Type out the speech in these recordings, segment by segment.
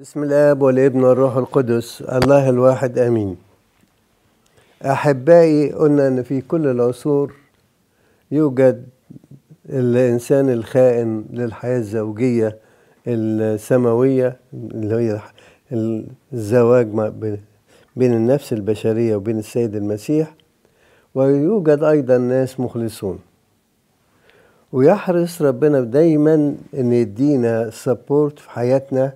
بسم الاب والابن والروح القدس. الله الواحد آمين. أحبائي قلنا إن في كل العصور يوجد الإنسان الخائن للحياة الزوجية السماوية اللي هي الزواج بين النفس البشرية وبين السيد المسيح. ويوجد أيضا ناس مخلصون. ويحرص ربنا دايما إن يدينا سبورت في حياتنا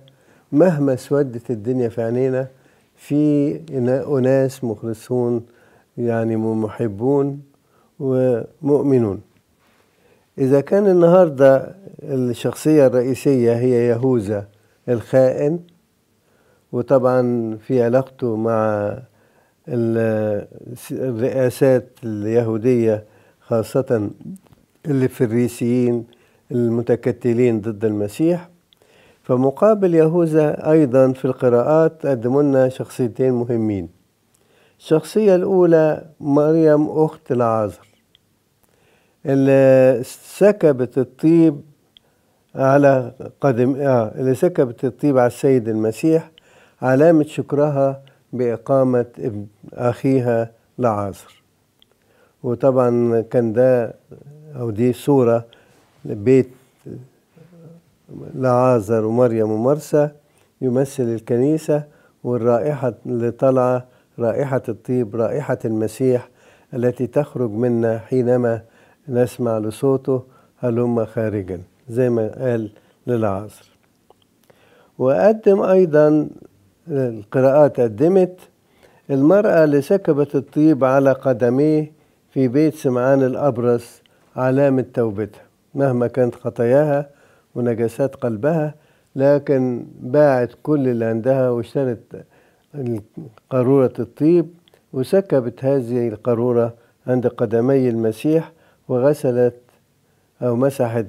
مهما اسودت الدنيا في عينينا في أناس مخلصون يعني محبون ومؤمنون. إذا كان النهاردة الشخصية الرئيسية هي يهوذا الخائن وطبعا في علاقته مع الرئاسات اليهودية خاصة الفريسيين المتكتلين ضد المسيح فمقابل يهوذا أيضا في القراءات قدموا لنا شخصيتين مهمين. الشخصية الأولى مريم أخت العازر اللي سكبت الطيب على قدم آه اللي سكبت الطيب على السيد المسيح علامة شكرها بإقامة ابن أخيها لعازر وطبعا كان ده أو دي صورة بيت لعازر ومريم ومرسى يمثل الكنيسة والرائحة اللي طالعة رائحة الطيب رائحة المسيح التي تخرج منا حينما نسمع لصوته هلم خارجا زي ما قال للعازر. وقدم أيضا القراءات قدمت المرأة اللي سكبت الطيب على قدميه في بيت سمعان الأبرص علامة توبتها مهما كانت خطاياها ونجاسات قلبها لكن باعت كل اللي عندها واشترت قارورة الطيب وسكبت هذه القارورة عند قدمي المسيح وغسلت أو مسحت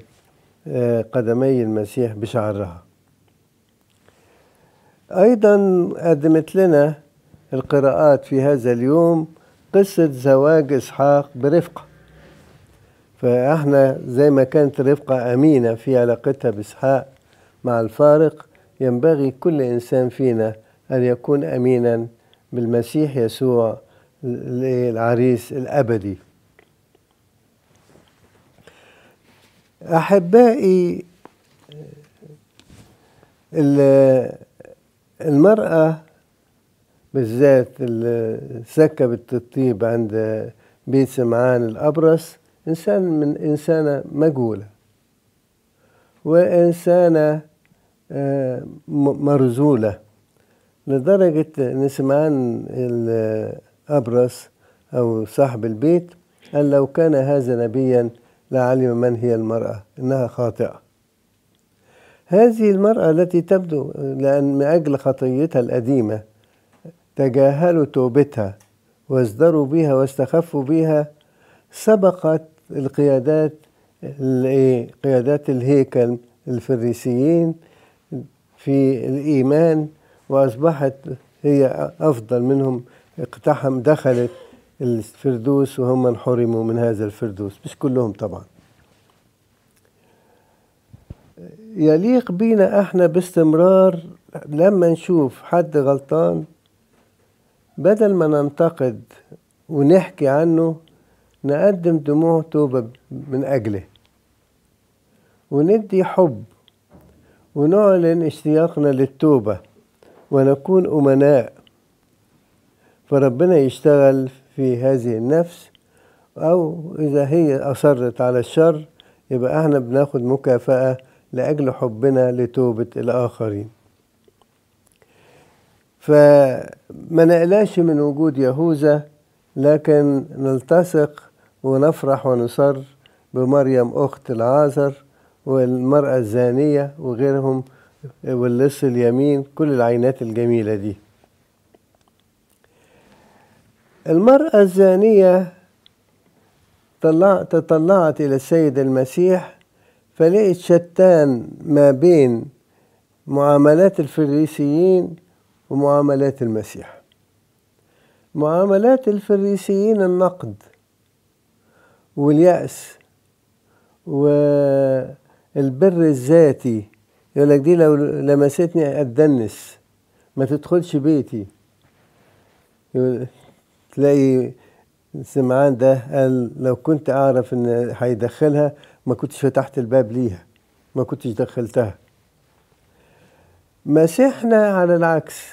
قدمي المسيح بشعرها. أيضا قدمت لنا القراءات في هذا اليوم قصة زواج إسحاق برفقة فأحنا زي ما كانت رفقة أمينة في علاقتها بإسحاق مع الفارق ينبغي كل إنسان فينا أن يكون أمينا بالمسيح يسوع العريس الأبدي. أحبائي المرأة بالذات اللي سكبت الطيب عند بيت سمعان الأبرص إنسان من إنسانة مجهولة. وإنسانة مرزولة. لدرجة إن سمعان الأبرص أو صاحب البيت قال لو كان هذا نبيا لعلم من هي المرأة إنها خاطئة. هذه المرأة التي تبدو لأن من أجل خطيتها القديمة تجاهلوا توبتها وازدروا بها واستخفوا بها سبقت القيادات قيادات الهيكل الفريسيين في الإيمان وأصبحت هي أفضل منهم اقتحم دخلت الفردوس وهم انحرموا من هذا الفردوس مش كلهم طبعا. يليق بينا إحنا باستمرار لما نشوف حد غلطان بدل ما ننتقد ونحكي عنه نقدم دموع توبة من أجله وندي حب ونعلن اشتياقنا للتوبة ونكون أمناء. فربنا يشتغل في هذه النفس أو إذا هي أصرت على الشر يبقى إحنا بناخد مكافأة لأجل حبنا لتوبة الآخرين. فما نقلاش من وجود يهوذا لكن نلتصق ونفرح ونصر بمريم أخت العازر والمرأة الزانية وغيرهم واللص اليمين كل العينات الجميلة دي. المرأة الزانية طلع تطلعت إلى السيد المسيح فلقيت شتان ما بين معاملات الفريسيين ومعاملات المسيح. معاملات الفريسيين النقد. واليأس والبر الذاتي يقول لك دي لو لمستني أتدنس ما تدخلش بيتي. تلاقي سمعان ده قال لو كنت أعرف إن هيدخلها ما كنتش فتحت الباب ليها ما كنتش دخلتها. مسيحنا على العكس.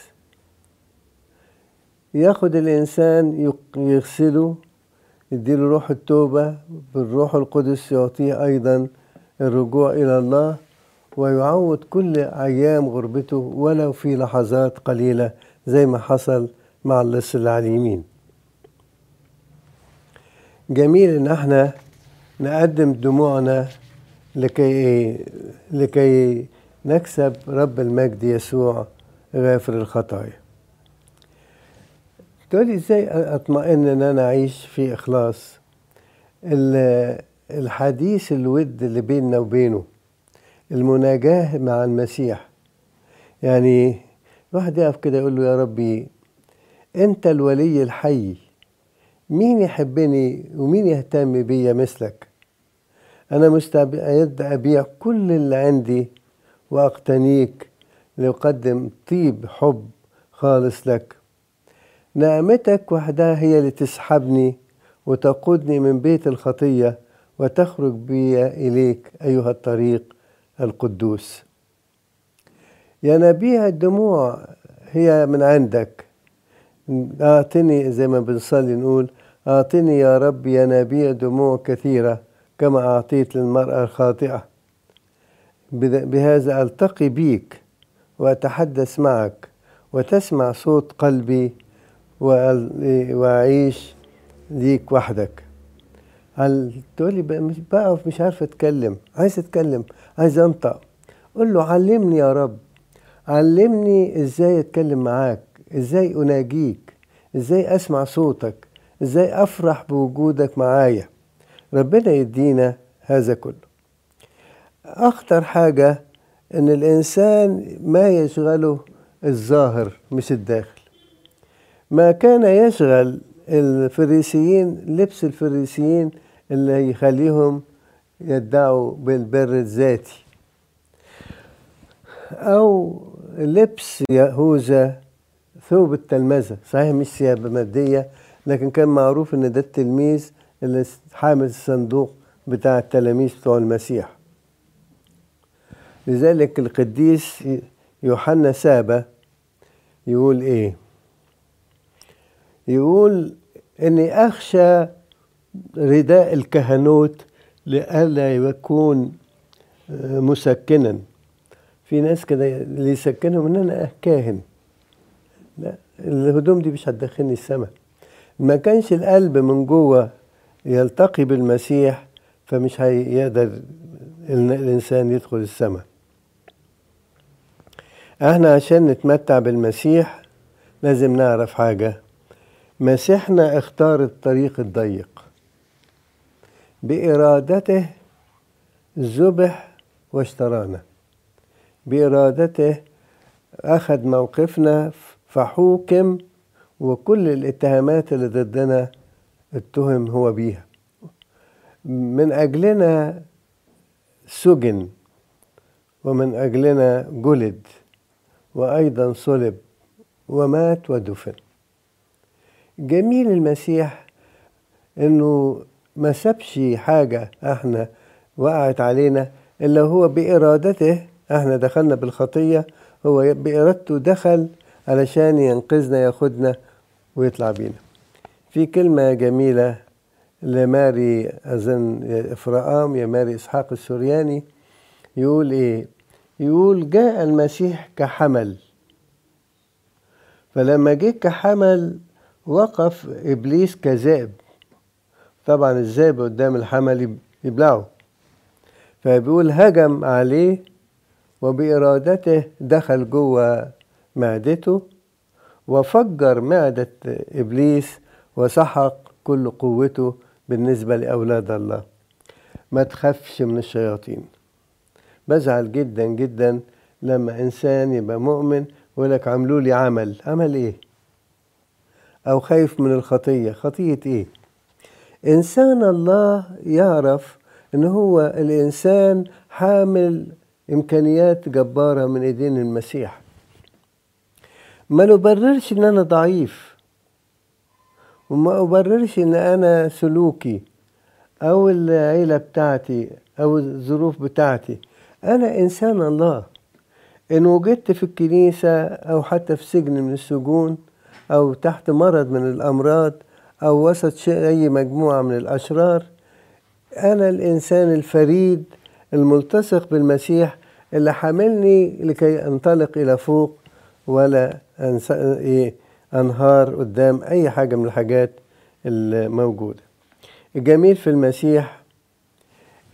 ياخد الإنسان يق- يغسله يديله روح التوبة بالروح القدس يعطيه أيضا الرجوع إلى الله ويعوض كل أيام غربته ولو في لحظات قليلة زي ما حصل مع اللص اللي على اليمين جميل إن إحنا نقدم دموعنا لكي لكي نكسب رب المجد يسوع غافر الخطايا. تقولي إزاي أطمئن إن أنا أعيش في إخلاص؟ ال- الحديث الود اللي بيننا وبينه المناجاة مع المسيح. يعني واحد يقف كده يقول له يا ربي أنت الولي الحي مين يحبني ومين يهتم بيا مثلك؟ أنا مستعد أبيع كل اللي عندي وأقتنيك لأقدم طيب حب خالص لك. نعمتك وحدها هي اللي تسحبني وتقودني من بيت الخطية وتخرج بي إليك أيها الطريق القدوس. يا نبيع الدموع هي من عندك. أعطني زي ما بنصلي نقول أعطني يا رب يا نبيع دموع كثيرة كما أعطيت للمرأة الخاطئة. بهذا ألتقي بيك وأتحدث معك وتسمع صوت قلبي وأل- وأعيش ليك وحدك. هل تقولي مش بقف مش عارف أتكلم. عايز أتكلم عايز أنطق. قول له علمني يا رب. علمني إزاي أتكلم معاك. إزاي أناجيك. إزاي أسمع صوتك. إزاي أفرح بوجودك معايا. ربنا يدينا هذا كله. أخطر حاجة إن الإنسان ما يشغله الظاهر مش الداخل. ما كان يشغل الفريسيين لبس الفريسيين اللي يخليهم يدعوا بالبر الذاتي. أو لبس يهوذا ثوب التلمذة. صحيح مش ثياب مادية لكن كان معروف إن ده التلميذ اللي حامل الصندوق بتاع التلاميذ بتوع المسيح. لذلك القديس يوحنا سابا يقول إيه؟ يقول إني أخشى رداء الكهنوت لئلا يكون مسكنا. في ناس كده اللي يسكنهم إن أنا كاهن. لا الهدوم دي مش هتدخلني السماء. ما كانش القلب من جوه يلتقي بالمسيح فمش هيقدر الإنسان يدخل السماء. إحنا عشان نتمتع بالمسيح لازم نعرف حاجة. مسيحنا اختار الطريق الضيق. بإرادته ذبح واشترانا. بإرادته أخذ موقفنا فحوكم وكل الاتهامات اللي ضدنا اتهم هو بيها. من أجلنا سجن ومن أجلنا جلد وأيضا صلب ومات ودفن. جميل المسيح إنه ما سابش حاجة إحنا وقعت علينا إلا هو بإرادته إحنا دخلنا بالخطية هو بإرادته دخل علشان ينقذنا ياخدنا ويطلع بينا. في كلمة جميلة لماري أظن إفرام يا ماري إسحاق السورياني يقول إيه؟ يقول جاء المسيح كحمل. فلما جه كحمل وقف إبليس كذئب طبعا الذئب قدام الحمل يبلعه. فبيقول هجم عليه وبإرادته دخل جوه معدته وفجر معدة إبليس وسحق كل قوته بالنسبة لأولاد الله. ما تخافش من الشياطين. بزعل جدا جدا لما إنسان يبقى مؤمن ويقول لك عملوا لي عمل. عمل إيه؟ أو خايف من الخطية. خطية إيه؟ إنسان الله يعرف إن هو الإنسان حامل إمكانيات جبارة من إيدين المسيح. ما نبررش إن أنا ضعيف وما أبررش إن أنا سلوكي أو العيلة بتاعتي أو الظروف بتاعتي. أنا إنسان الله. إن وجدت في الكنيسة أو حتى في سجن من السجون أو تحت مرض من الأمراض أو وسط أي مجموعة من الأشرار أنا الإنسان الفريد الملتصق بالمسيح اللي حاملني لكي أنطلق إلى فوق ولا أنس... إيه أنهار قدام أي حاجة من الحاجات الموجودة. الجميل في المسيح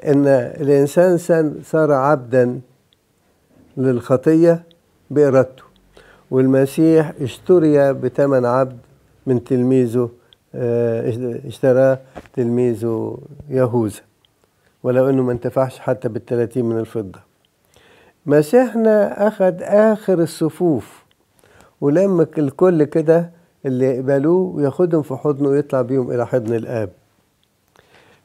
إن الإنسان صار عبدا للخطية بإرادته. والمسيح اشتري بثمن عبد من تلميذه اشتراه تلميذه يهوذا. ولو إنه ما انتفعش حتى بالثلاثين من الفضة. مسيحنا اخد آخر الصفوف ولما الكل كده اللي يقبلوه وياخدهم في حضنه ويطلع بيهم إلى حضن الآب.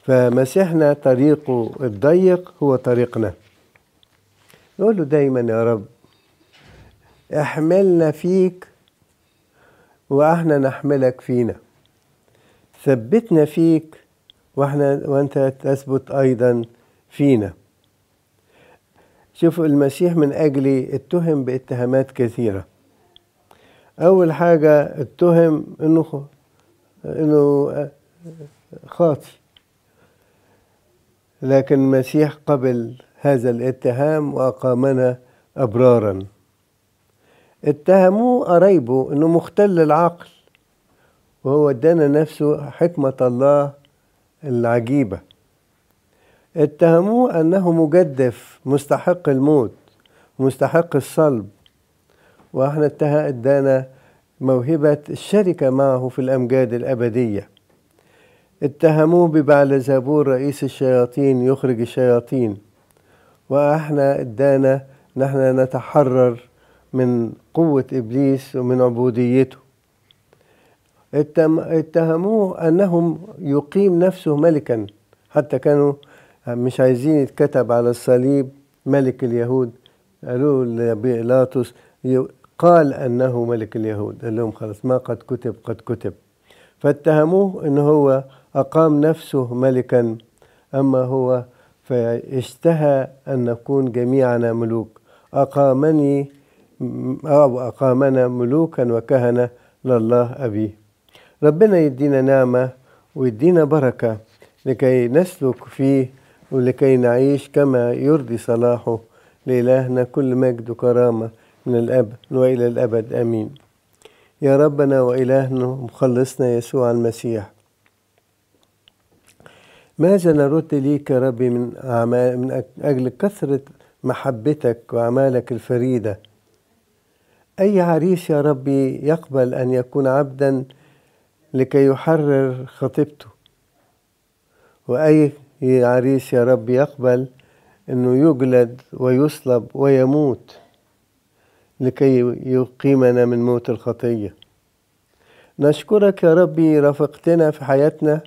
فمسيحنا طريقه الضيق هو طريقنا. نقول له دايما يا رب أحملنا فيك وإحنا نحملك فينا. ثبتنا فيك وإحنا وأنت تثبت أيضا فينا. شوفوا المسيح من اجلي اتهم باتهامات كثيرة. أول حاجة اتهم إنه إنه خاطي. لكن المسيح قبل هذا الاتهام وأقامنا أبرارا. اتهموه قرايبه إنه مختل العقل وهو ادانا نفسه حكمة الله العجيبة. اتهموه أنه مجدف مستحق الموت مستحق الصلب. وإحنا ادانا موهبة الشركة معه في الأمجاد الأبدية. اتهموه ببعلزبور رئيس الشياطين يخرج الشياطين. وإحنا ادانا نحن نتحرر من قوة إبليس ومن عبوديته. اتهموه أنه يقيم نفسه ملكا. حتى كانوا مش عايزين يتكتب على الصليب ملك اليهود. قالوا لبيلاطس قال أنه ملك اليهود. قال لهم خلاص ما قد كتب قد كتب. فاتهموه أنه هو أقام نفسه ملكا. أما هو فاشتهى أن نكون جميعنا ملوك. أقامني أقامنا ملوكا وكهنة لله أبيه ربنا يدينا نعمة ويدينا بركة لكي نسلك فيه ولكي نعيش كما يرضي صلاحه لإلهنا كل مجد وكرامة من الأب وإلى الأبد. آمين. يا ربنا وإلهنا مخلصنا يسوع المسيح. ماذا نرد ليك يا ربي من أعمال من أجل كثرة محبتك وأعمالك الفريدة. أي عريس يا ربي يقبل أن يكون عبدا لكي يحرر خطيبته؟ وأي عريس يا رب يقبل أنه يجلد ويصلب ويموت لكي يقيمنا من موت الخطية؟ نشكرك يا ربي رافقتنا في حياتنا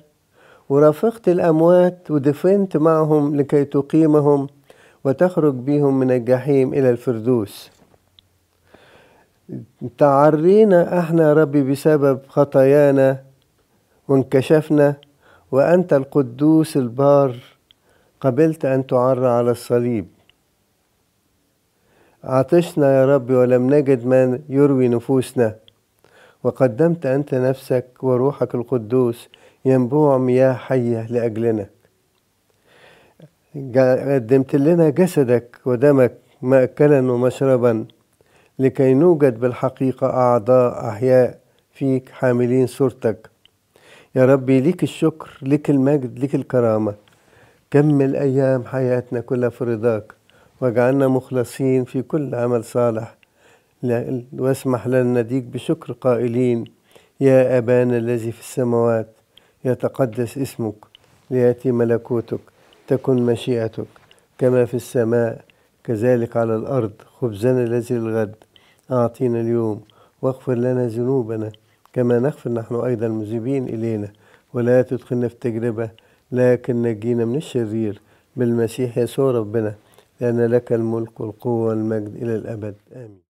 ورافقت الأموات ودفنت معهم لكي تقيمهم وتخرج بهم من الجحيم إلى الفردوس. تعرينا أحنا يا ربي بسبب خطايانا وانكشفنا وأنت القدوس البار قبلت أن تعرى على الصليب. عطشنا يا رب ولم نجد ما يروي نفوسنا. وقدمت أنت نفسك وروحك القدوس ينبوع مياه حية لأجلنا. قدمت لنا جسدك ودمك مأكلا ومشربا. لكي نوجد بالحقيقة أعضاء أحياء فيك حاملين صورتك. يا ربي ليك الشكر ليك المجد ليك الكرامة. كمل أيام حياتنا كلها في رضاك واجعلنا مخلصين في كل عمل صالح. واسمح لنا نديك بشكر قائلين. يا أبانا الذي في السماوات يتقدس اسمك ليأتي ملكوتك تكن مشيئتك. كما في السماء كذلك على الأرض خبزنا الذي الغد أعطينا اليوم واغفر لنا ذنوبنا كما نغفر نحن أيضا المذنبين إلينا. ولا تدخلنا في تجربة لكن نجينا من الشرير بالمسيح يسوع ربنا لأن لك الملك والقوة والمجد إلى الأبد. آمين.